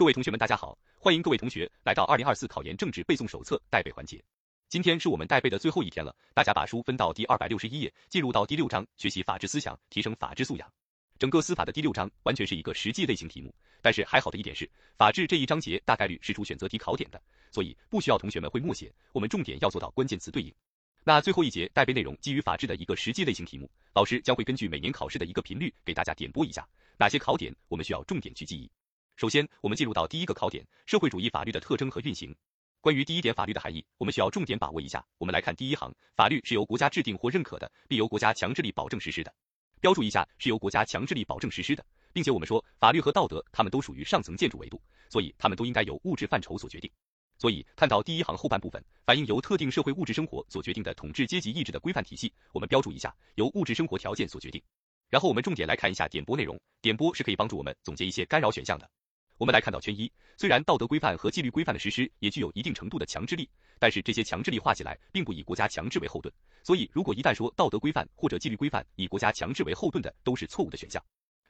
各位同学们，大家好，欢迎各位同学来到二零二四考研政治背诵手册带背环节。今天是我们带背的最后一天了，大家把书分到第二百六十一页，进入到第六章，学习法治思想，提升法治素养。整个司法的第六章完全是一个实际类型题目，但是还好的一点是，法治这一章节大概率是出选择题考点的，所以不需要同学们会默写，我们重点要做到关键词对应。那最后一节带背内容基于法治的一个实际类型题目，老师将会根据每年考试的一个频率给大家点拨一下哪些考点我们需要重点去记忆。首先，我们进入到第一个考点：社会主义法律的特征和运行。关于第一点法律的含义，我们需要重点把握一下。我们来看第一行，法律是由国家制定或认可的，并由国家强制力保证实施的。标注一下，是由国家强制力保证实施的，并且我们说，法律和道德它们都属于上层建筑维度，所以它们都应该由物质范畴所决定。所以，看到第一行后半部分，反映由特定社会物质生活所决定的统治阶级意志的规范体系，我们标注一下，由物质生活条件所决定。然后我们重点来看一下点播内容，点播是可以帮助我们总结一些干扰选项的。我们来看到圈一，虽然道德规范和纪律规范的实施也具有一定程度的强制力，但是这些强制力画起来并不以国家强制为后盾。所以，如果一旦说道德规范或者纪律规范以国家强制为后盾的都是错误的选项，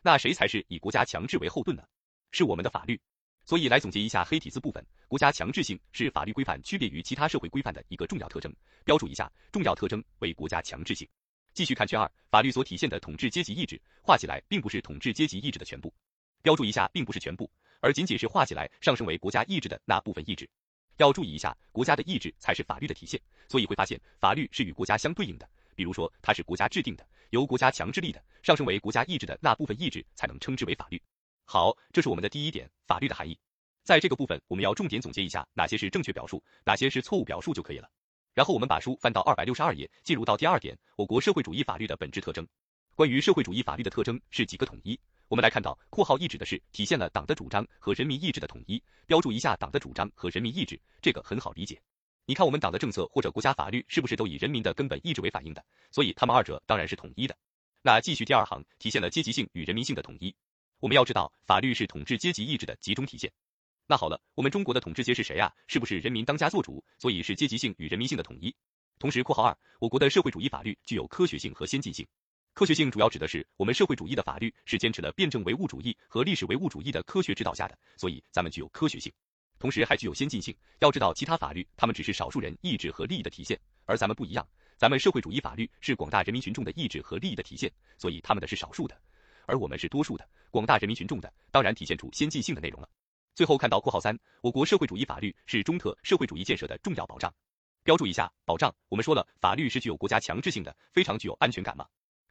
那谁才是以国家强制为后盾呢？是我们的法律。所以来总结一下黑体字部分，国家强制性是法律规范区别于其他社会规范的一个重要特征。标注一下，重要特征为国家强制性。继续看圈二，法律所体现的统治阶级意志，画起来并不是统治阶级意志的全部。标注一下，并不是全部。而仅仅是画起来上升为国家意志的那部分意志，要注意一下，国家的意志才是法律的体现，所以会发现法律是与国家相对应的。比如说，它是国家制定的，由国家强制力的，上升为国家意志的那部分意志才能称之为法律。好，这是我们的第一点，法律的含义。在这个部分，我们要重点总结一下哪些是正确表述，哪些是错误表述就可以了。然后我们把书翻到二百六十二页，进入到第二点，我国社会主义法律的本质特征。关于社会主义法律的特征是几个统一。我们来看到，括号一指的是体现了党的主张和人民意志的统一，标注一下党的主张和人民意志，这个很好理解。你看我们党的政策或者国家法律是不是都以人民的根本意志为反映的？所以他们二者当然是统一的。那继续第二行，体现了阶级性与人民性的统一。我们要知道，法律是统治阶级意志的集中体现。那好了，我们中国的统治阶是谁啊？是不是人民当家作主？所以是阶级性与人民性的统一。同时，括号二，我国的社会主义法律具有科学性和先进性。科学性主要指的是我们社会主义的法律是坚持了辩证唯物主义和历史唯物主义的科学指导下的，所以咱们具有科学性，同时还具有先进性。要知道，其他法律他们只是少数人意志和利益的体现，而咱们不一样，咱们社会主义法律是广大人民群众的意志和利益的体现，所以他们的是少数的，而我们是多数的，广大人民群众的，当然体现出先进性的内容了。最后看到括号三，我国社会主义法律是中特社会主义建设的重要保障，标注一下保障。我们说了，法律是具有国家强制性的，非常具有安全感嘛。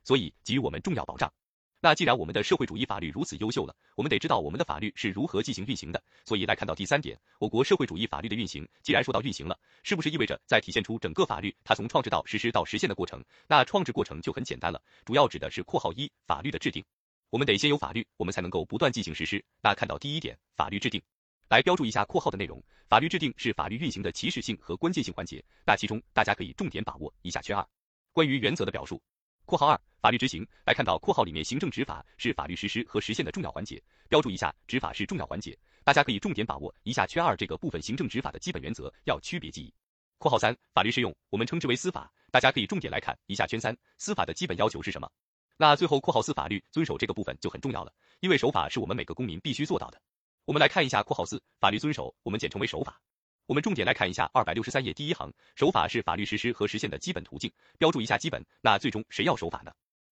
所以给予我们重要保障。那既然我们的社会主义法律如此优秀了，我们得知道我们的法律是如何进行运行的。所以来看到第三点，我国社会主义法律的运行，既然说到运行了，是不是意味着在体现出整个法律它从创制到实施到实现的过程？那创制过程就很简单了，主要指的是括号一法律的制定。我们得先有法律，我们才能够不断进行实施。那看到第一点，法律制定，来标注一下括号的内容。法律制定是法律运行的起始性和关键性环节。那其中大家可以重点把握一下圈二，关于原则的表述。括号二，法律执行来看到括号里面，行政执法是法律实施和实现的重要环节，标注一下，执法是重要环节，大家可以重点把握一下圈二这个部分，行政执法的基本原则要区别记忆。括号三，法律适用我们称之为司法，大家可以重点来看一下圈三，司法的基本要求是什么？那最后括号四，法律遵守这个部分就很重要了，因为守法是我们每个公民必须做到的。我们来看一下括号四，法律遵守我们简称为守法。我们重点来看一下二百六十三页第一行，守法是法律实施和实现的基本途径，标注一下基本。那最终谁要守法呢？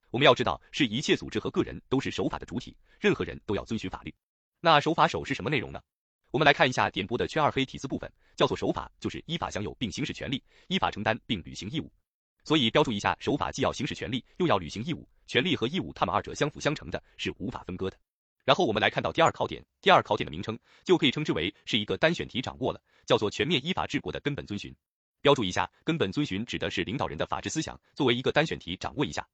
我们要知道，是一切组织和个人都是守法的主体，任何人都要遵循法律。那守法守是什么内容呢？我们来看一下点播的圈二黑体字部分，叫做守法，就是依法享有并行使权利，依法承担并履行义务。所以标注一下，守法既要行使权利，又要履行义务，权利和义务它们二者相辅相成的，是无法分割的。然后我们来看到第二考点，第二考点的名称就可以称之为是一个单选题，掌握了，叫做全面依法治国的根本遵循。标注一下，根本遵循指的是领导人的法治思想，作为一个单选题，掌握一下。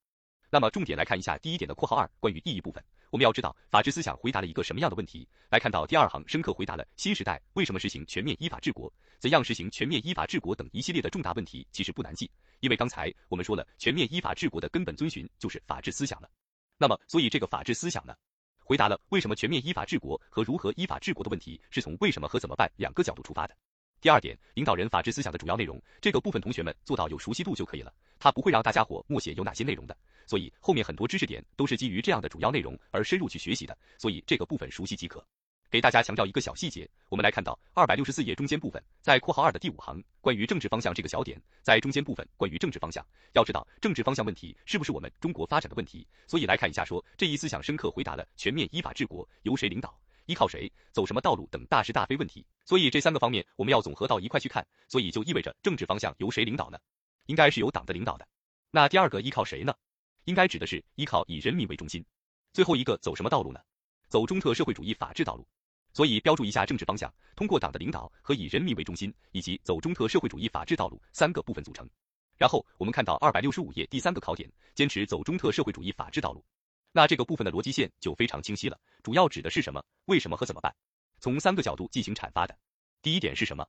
那么重点来看一下第一点的括号二关于意义部分，我们要知道法治思想回答了一个什么样的问题？来看到第二行，深刻回答了新时代为什么实行全面依法治国，怎样实行全面依法治国等一系列的重大问题，其实不难记，因为刚才我们说了，全面依法治国的根本遵循就是法治思想了。那么，所以这个法治思想呢，回答了为什么全面依法治国和如何依法治国的问题，是从为什么和怎么办两个角度出发的。第二点，领导人法治思想的主要内容，这个部分同学们做到有熟悉度就可以了，他不会让大家伙默写有哪些内容的。所以后面很多知识点都是基于这样的主要内容而深入去学习的，所以这个部分熟悉即可。给大家强调一个小细节，我们来看到二百六十四页中间部分，在括号二的第五行，关于政治方向这个小点，在中间部分关于政治方向，要知道政治方向问题是不是我们中国发展的问题，所以来看一下说这一思想深刻回答了全面依法治国由谁领导、依靠谁、走什么道路等大是大非问题，所以这三个方面我们要总合到一块去看，所以就意味着政治方向由谁领导呢？应该是由党的领导的。那第二个依靠谁呢？应该指的是依靠以人民为中心。最后一个走什么道路呢？走中特社会主义法治道路。所以标注一下政治方向，通过党的领导和以人民为中心，以及走中特社会主义法治道路三个部分组成。然后我们看到二百六十五页第三个考点，坚持走中特社会主义法治道路。那这个部分的逻辑线就非常清晰了，主要指的是什么、为什么和怎么办，从三个角度进行阐发的。第一点是什么？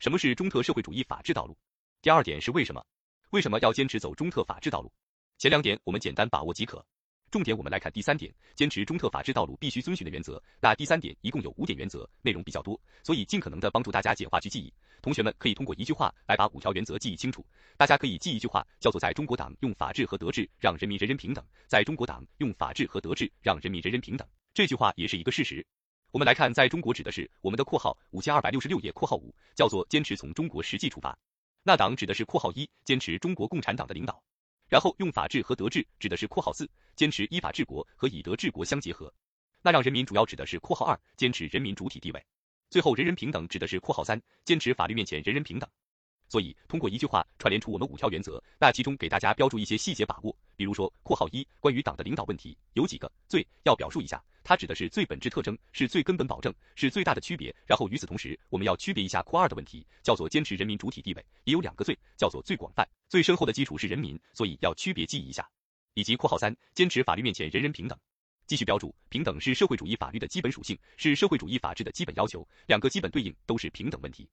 什么是中特社会主义法治道路？第二点是为什么？为什么要坚持走中特法治道路？前两点我们简单把握即可。重点我们来看第三点，坚持中特法治道路必须遵循的原则。那第三点一共有五点原则，内容比较多，所以尽可能的帮助大家简化去记忆。同学们可以通过一句话来把五条原则记忆清楚。大家可以记一句话，叫做在中国党用法治和德治让人民人人平等。在中国党用法治和德治让人民人人平等。这句话也是一个事实。我们来看，在中国指的是我们的括号五千二百六十六页括号五，叫做坚持从中国实际出发。那党指的是括号一，坚持中国共产党的领导。然后用法治和德治指的是括号四，坚持依法治国和以德治国相结合。那让人民主要指的是括号二，坚持人民主体地位。最后人人平等指的是括号三，坚持法律面前人人平等。所以通过一句话串联出我们五条原则，那其中给大家标注一些细节把握，比如说括号一关于党的领导问题有几个最要表述一下，它指的是最本质特征，是最根本保证，是最大的区别。然后与此同时，我们要区别一下括二的问题，叫做坚持人民主体地位，也有两个最，叫做最广泛、最深厚的基础是人民，所以要区别记忆一下。以及括号三坚持法律面前人人平等，继续标注平等是社会主义法律的基本属性，是社会主义法治的基本要求，两个基本对应都是平等问题。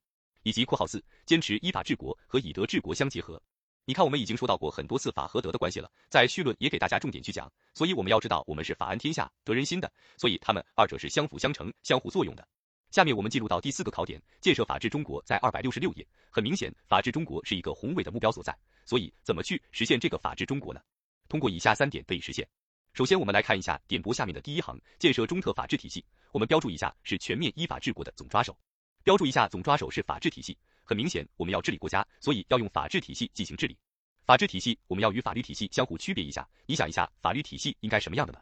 以及括号四，坚持依法治国和以德治国相结合。你看，我们已经说到过很多次法和德的关系了，在绪论也给大家重点去讲。所以我们要知道，我们是法安天下、得人心的，所以他们二者是相辅相成、相互作用的。下面我们进入到第四个考点，建设法治中国，在二百六十六页。很明显，法治中国是一个宏伟的目标所在。所以怎么去实现这个法治中国呢？通过以下三点得以实现。首先，我们来看一下点播下面的第一行，建设中特法治体系。我们标注一下，是全面依法治国的总抓手。标注一下，总抓手是法治体系。很明显，我们要治理国家，所以要用法治体系进行治理。法治体系，我们要与法律体系相互区别一下。你想一下，法律体系应该什么样的呢？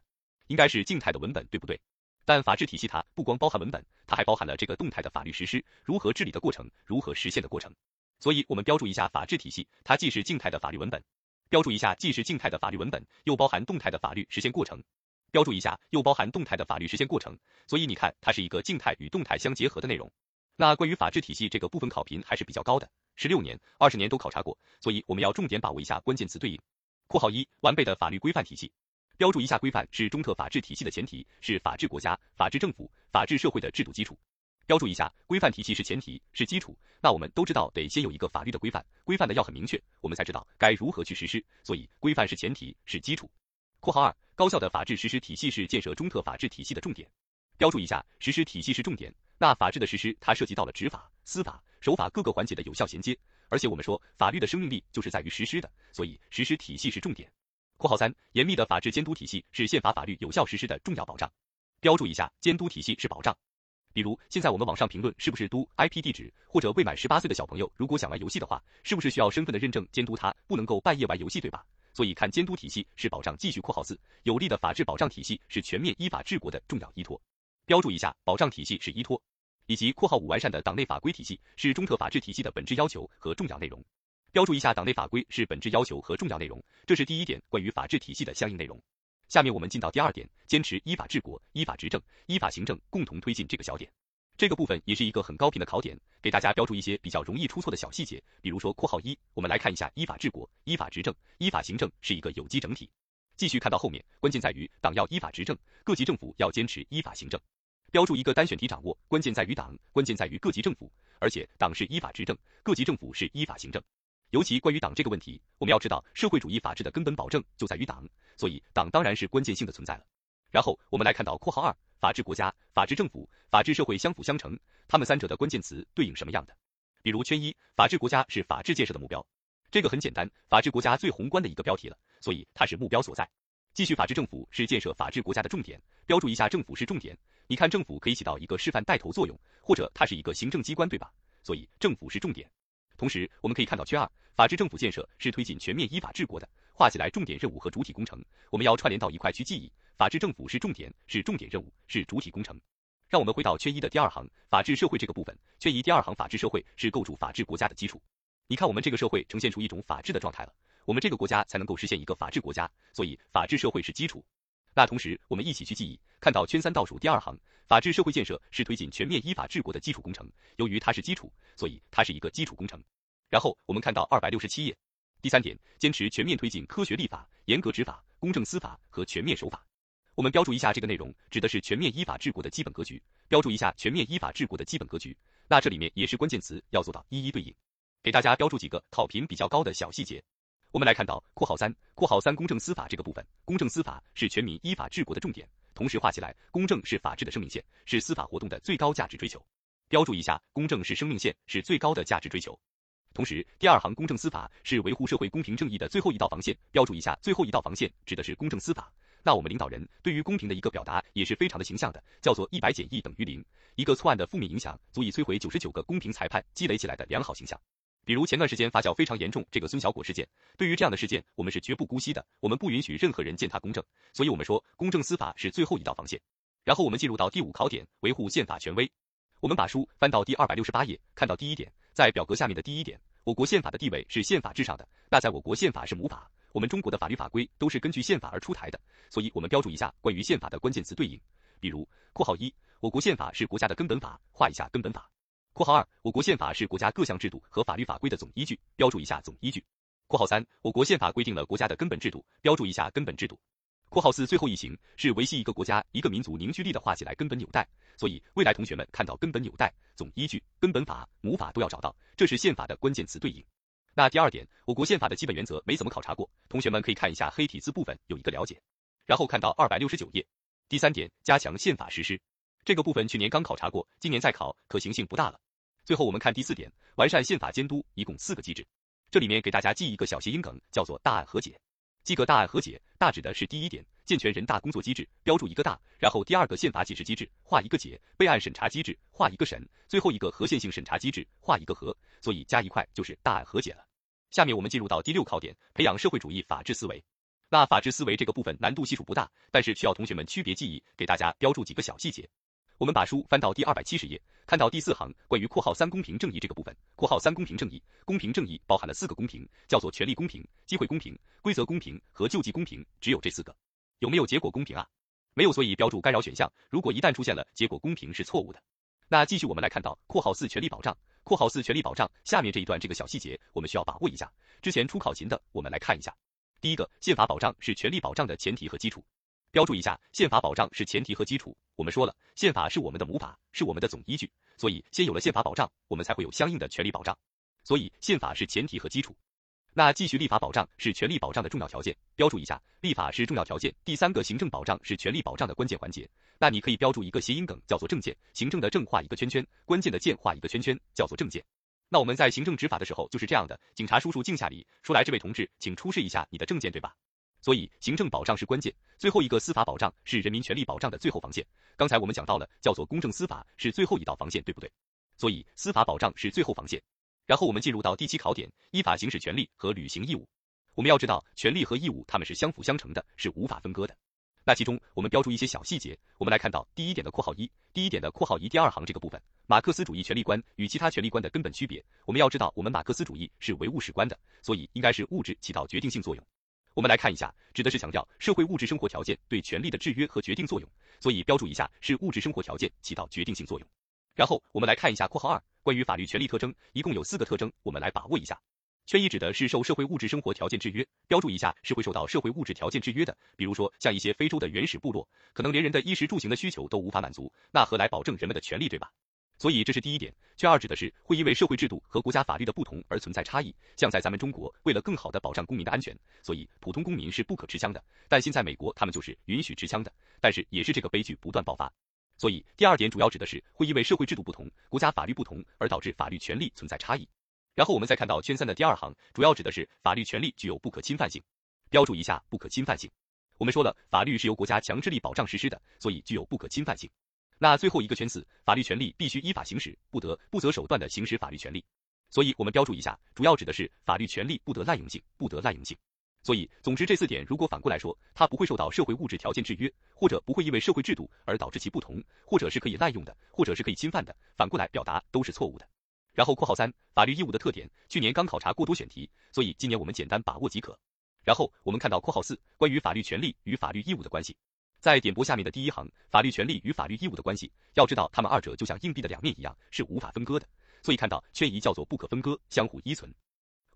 应该是静态的文本，对不对？但法治体系它不光包含文本，它还包含了这个动态的法律实施，如何治理的过程，如何实现的过程。所以，我们标注一下法治体系，它既是静态的法律文本，标注一下既是静态的法律文本，又包含动态的法律实现过程。标注一下又包含动态的法律实现过程。所以你看，它是一个静态与动态相结合的内容。那关于法治体系这个部分考评还是比较高的，十六年、二十年都考察过，所以我们要重点把握一下关键词对应。括号一，完备的法律规范体系，标注一下规范是中特法治体系的前提，是法治国家、法治政府、法治社会的制度基础。标注一下规范体系是前提，是基础。那我们都知道得先有一个法律的规范，规范的要很明确，我们才知道该如何去实施。所以规范是前提，是基础。括号二，高效的法治实施体系是建设中特法治体系的重点。标注一下实施体系是重点。那法治的实施，它涉及到了执法、司法、守法各个环节的有效衔接，而且我们说法律的生命力就是在于实施的，所以实施体系是重点。括号三，严密的法治监督体系是宪法法律有效实施的重要保障。标注一下，监督体系是保障。比如现在我们网上评论是不是都 IP 地址，或者未满十八岁的小朋友如果想玩游戏的话，是不是需要身份的认证监督他不能够半夜玩游戏，对吧？所以看监督体系是保障。继续括号四，有力的法治保障体系是全面依法治国的重要依托。标注一下，保障体系是依托。以及括号五完善的党内法规体系是中特法治体系的本质要求和重要内容。标注一下，党内法规是本质要求和重要内容，这是第一点关于法治体系的相应内容。下面我们进到第二点，坚持依法治国、依法执政、依法行政，共同推进这个小点。这个部分也是一个很高频的考点，给大家标注一些比较容易出错的小细节，比如说括号一，我们来看一下依法治国、依法执政、依法行政是一个有机整体。继续看到后面，关键在于党要依法执政，各级政府要坚持依法行政。标注一个单选题掌握，关键在于党，关键在于各级政府，而且党是依法执政，各级政府是依法行政。尤其关于党这个问题，我们要知道社会主义法治的根本保证就在于党，所以党当然是关键性的存在了。然后我们来看到括号二，法治国家、法治政府、法治社会相辅相成，他们三者的关键词对应什么样的？比如圈一，法治国家是法治建设的目标，这个很简单，法治国家最宏观的一个标题了，所以它是目标所在。继续，法治政府是建设法治国家的重点，标注一下政府是重点。你看，政府可以起到一个示范带头作用，或者它是一个行政机关，对吧？所以政府是重点。同时，我们可以看到圈二，法治政府建设是推进全面依法治国的，画起来重点任务和主体工程，我们要串联到一块去记忆。法治政府是重点，是重点任务，是主体工程。让我们回到圈一的第二行，法治社会这个部分，圈一第二行，法治社会是构筑法治国家的基础。你看，我们这个社会呈现出一种法治的状态了。我们这个国家才能够实现一个法治国家，所以法治社会是基础。那同时，我们一起去记忆，看到圈三倒数第二行，法治社会建设是推进全面依法治国的基础工程。由于它是基础，所以它是一个基础工程。然后我们看到二百六十七页，第三点，坚持全面推进科学立法、严格执法、公正司法和全面守法。我们标注一下这个内容，指的是全面依法治国的基本格局。标注一下全面依法治国的基本格局。那这里面也是关键词，要做到一一对应。给大家标注几个考评比较高的小细节。我们来看到（括号三）（括号三）公正司法这个部分，公正司法是全民依法治国的重点。同时画起来，公正是法治的生命线，是司法活动的最高价值追求。标注一下，公正是生命线，是最高的价值追求。同时，第二行公正司法是维护社会公平正义的最后一道防线。标注一下，最后一道防线指的是公正司法。那我们领导人对于公平的一个表达也是非常的形象的，叫做一百减一等于零。一个错案的负面影响足以摧毁九十九个公平裁判积累起来的良好形象。比如前段时间发酵非常严重这个孙小果事件，对于这样的事件，我们是绝不姑息的，我们不允许任何人践踏公正，所以我们说公正司法是最后一道防线。然后我们进入到第五考点，维护宪法权威。我们把书翻到第二百六十八页，看到第一点，在表格下面的第一点，我国宪法的地位是宪法至上的。那在我国宪法是母法，我们中国的法律法规都是根据宪法而出台的，所以我们标注一下关于宪法的关键词对应，比如括号一，我国宪法是国家的根本法，画一下根本法。括号二，我国宪法是国家各项制度和法律法规的总依据，标注一下总依据。括号三，我国宪法规定了国家的根本制度，标注一下根本制度。括号四，最后一行是维系一个国家一个民族凝聚力的，画起来根本纽带。所以未来同学们看到根本纽带、总依据、根本法、母法都要找到，这是宪法的关键词对应。那第二点，我国宪法的基本原则没怎么考察过，同学们可以看一下黑体字部分有一个了解。然后看到二百六十九页，第三点，加强宪法实施。这个部分去年刚考察过，今年再考可行性不大了。最后我们看第四点，完善宪法监督，一共四个机制。这里面给大家记一个小谐音梗，叫做大案和解。记个大案和解，大指的是第一点，健全人大工作机制，标注一个大；然后第二个宪法解释机制，画一个解；备案审查机制，画一个审；最后一个合宪性审查机制，画一个合。所以加一块就是大案和解了。下面我们进入到第六考点，培养社会主义法治思维。那法治思维这个部分难度系数不大，但是需要同学们区别记忆，给大家标注几个小细节。我们把书翻到第二百七十页，看到第四行关于括号三公平正义这个部分。括号三公平正义，公平正义包含了四个公平，叫做权利公平、机会公平、规则公平和救济公平，只有这四个。有没有结果公平啊？没有，所以标注干扰选项。如果一旦出现了结果公平是错误的。那继续我们来看到括号四权利保障，括号四权利保障下面这一段这个小细节我们需要把握一下。之前出考勤的我们来看一下，第一个宪法保障是权利保障的前提和基础。标注一下，宪法保障是前提和基础。我们说了，宪法是我们的母法，是我们的总依据，所以先有了宪法保障，我们才会有相应的权利保障。所以宪法是前提和基础。那继续立法保障是权利保障的重要条件。标注一下，立法是重要条件。第三个行政保障是权利保障的关键环节。那你可以标注一个谐音梗，叫做证件。行政的政画一个圈圈，关键的键画一个圈圈，叫做证件。那我们在行政执法的时候就是这样的，警察叔叔敬下礼，说来这位同志，请出示一下你的证件，对吧？所以，行政保障是关键，最后一个司法保障是人民权利保障的最后防线。刚才我们讲到了，叫做公正司法是最后一道防线，对不对？所以，司法保障是最后防线。然后我们进入到第七考点，依法行使权利和履行义务。我们要知道，权利和义务它们是相辅相成的，是无法分割的。那其中，我们标注一些小细节。我们来看到第一点的括号一，第一点的括号一第二行这个部分，马克思主义权利观与其他权利观的根本区别。我们要知道，我们马克思主义是唯物史观的，所以应该是物质起到决定性作用。我们来看一下，指的是强调社会物质生活条件对权利的制约和决定作用，所以标注一下是物质生活条件起到决定性作用。然后我们来看一下括号二关于法律权利特征，一共有四个特征，我们来把握一下。缺一指的是受社会物质生活条件制约，标注一下是会受到社会物质条件制约的，比如说像一些非洲的原始部落，可能连人的衣食住行的需求都无法满足，那何来保证人们的权利，对吧？所以这是第一点，圈二指的是会因为社会制度和国家法律的不同而存在差异。像在咱们中国，为了更好的保障公民的安全，所以普通公民是不可持枪的。但现在美国他们就是允许持枪的，但是也是这个悲剧不断爆发。所以第二点主要指的是会因为社会制度不同、国家法律不同而导致法律权利存在差异。然后我们再看到圈三的第二行，主要指的是法律权利具有不可侵犯性，标注一下不可侵犯性。我们说了，法律是由国家强制力保障实施的，所以具有不可侵犯性。那最后一个圈词，法律权利必须依法行使，不得不择手段的行使法律权利。所以我们标注一下，主要指的是法律权利不得滥用性，不得滥用性。所以，总之这四点，如果反过来说，它不会受到社会物质条件制约，或者不会因为社会制度而导致其不同，或者是可以滥用的，或者是可以侵犯的，反过来表达都是错误的。然后括号三，法律义务的特点，去年刚考察过多选题，所以今年我们简单把握即可。然后我们看到括号四，关于法律权利与法律义务的关系，在点播下面的第一行，法律权利与法律义务的关系，要知道它们二者就像硬币的两面一样，是无法分割的。所以看到圈一叫做不可分割，相互依存。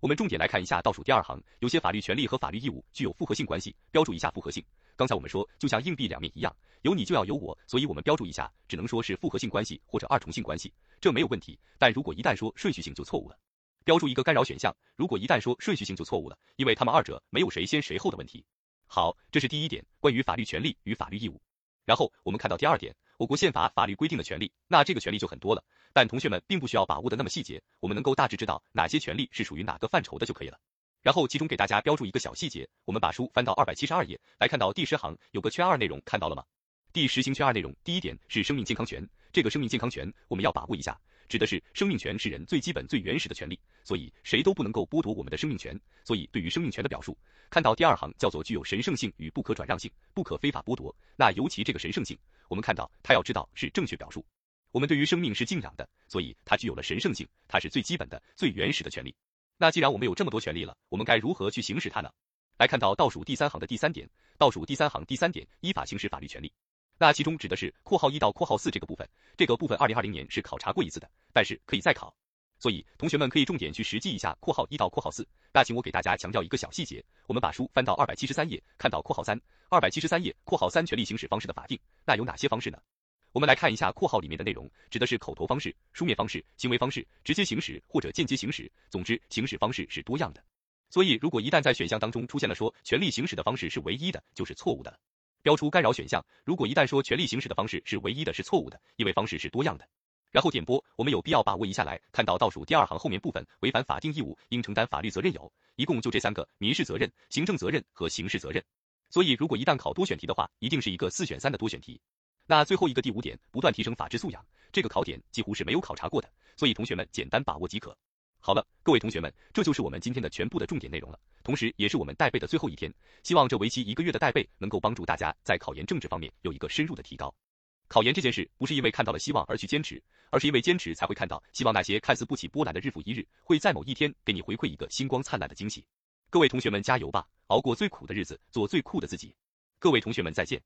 我们重点来看一下倒数第二行，有些法律权利和法律义务具有复合性关系，标注一下复合性。刚才我们说就像硬币两面一样，有你就要有我，所以我们标注一下，只能说是复合性关系或者二重性关系，这没有问题。但如果一旦说顺序性就错误了，标注一个干扰选项。如果一旦说顺序性就错误了，因为他们二者没有谁先谁后的问题。好，这是第一点，关于法律权利与法律义务。然后我们看到第二点，我国宪法法律规定的权利，那这个权利就很多了。但同学们并不需要把握的那么细节，我们能够大致知道哪些权利是属于哪个范畴的就可以了。然后其中给大家标注一个小细节，我们把书翻到二百七十二页，来看到第十行有个圈二内容，看到了吗？第十行圈二内容，第一点是生命健康权，这个生命健康权我们要把握一下，指的是生命权是人最基本最原始的权利，所以谁都不能够剥夺我们的生命权。所以对于生命权的表述，看到第二行叫做具有神圣性与不可转让性，不可非法剥夺。那尤其这个神圣性，我们看到它要知道是正确表述。我们对于生命是敬仰的，所以它具有了神圣性，它是最基本的、最原始的权利。那既然我们有这么多权利了，我们该如何去行使它呢？来看到倒数第三行的第三点，倒数第三行第三点，依法行使法律权利。那其中指的是括号一到括号四这个部分，这个部分二零二零年是考察过一次的，但是可以再考，所以同学们可以重点去实际一下括号一到括号四。那请我给大家强调一个小细节，我们把书翻到二百七十三页，看到括号三，二百七十三页括号三权利行使方式的法定，那有哪些方式呢？我们来看一下括号里面的内容，指的是口头方式、书面方式、行为方式、直接行使或者间接行使，总之行使方式是多样的。所以如果一旦在选项当中出现了说权利行使的方式是唯一的，就是错误的。标出干扰选项。如果一旦说权利行使的方式是唯一的，是错误的，因为方式是多样的。然后点播，我们有必要把握一下来看到倒数第二行后面部分，违反法定义务应承担法律责任有，一共就这三个：民事责任、行政责任和刑事责任。所以如果一旦考多选题的话，一定是一个四选三的多选题。那最后一个第五点，不断提升法治素养，这个考点几乎是没有考察过的，所以同学们简单把握即可。好了，各位同学们，这就是我们今天的全部的重点内容了，同时也是我们带背的最后一天。希望这为期一个月的带背能够帮助大家在考研政治方面有一个深入的提高。考研这件事不是因为看到了希望而去坚持，而是因为坚持才会看到希望那些看似不起波澜的日复一日，会在某一天给你回馈一个星光灿烂的惊喜。各位同学们加油吧，熬过最苦的日子，做最酷的自己。各位同学们再见。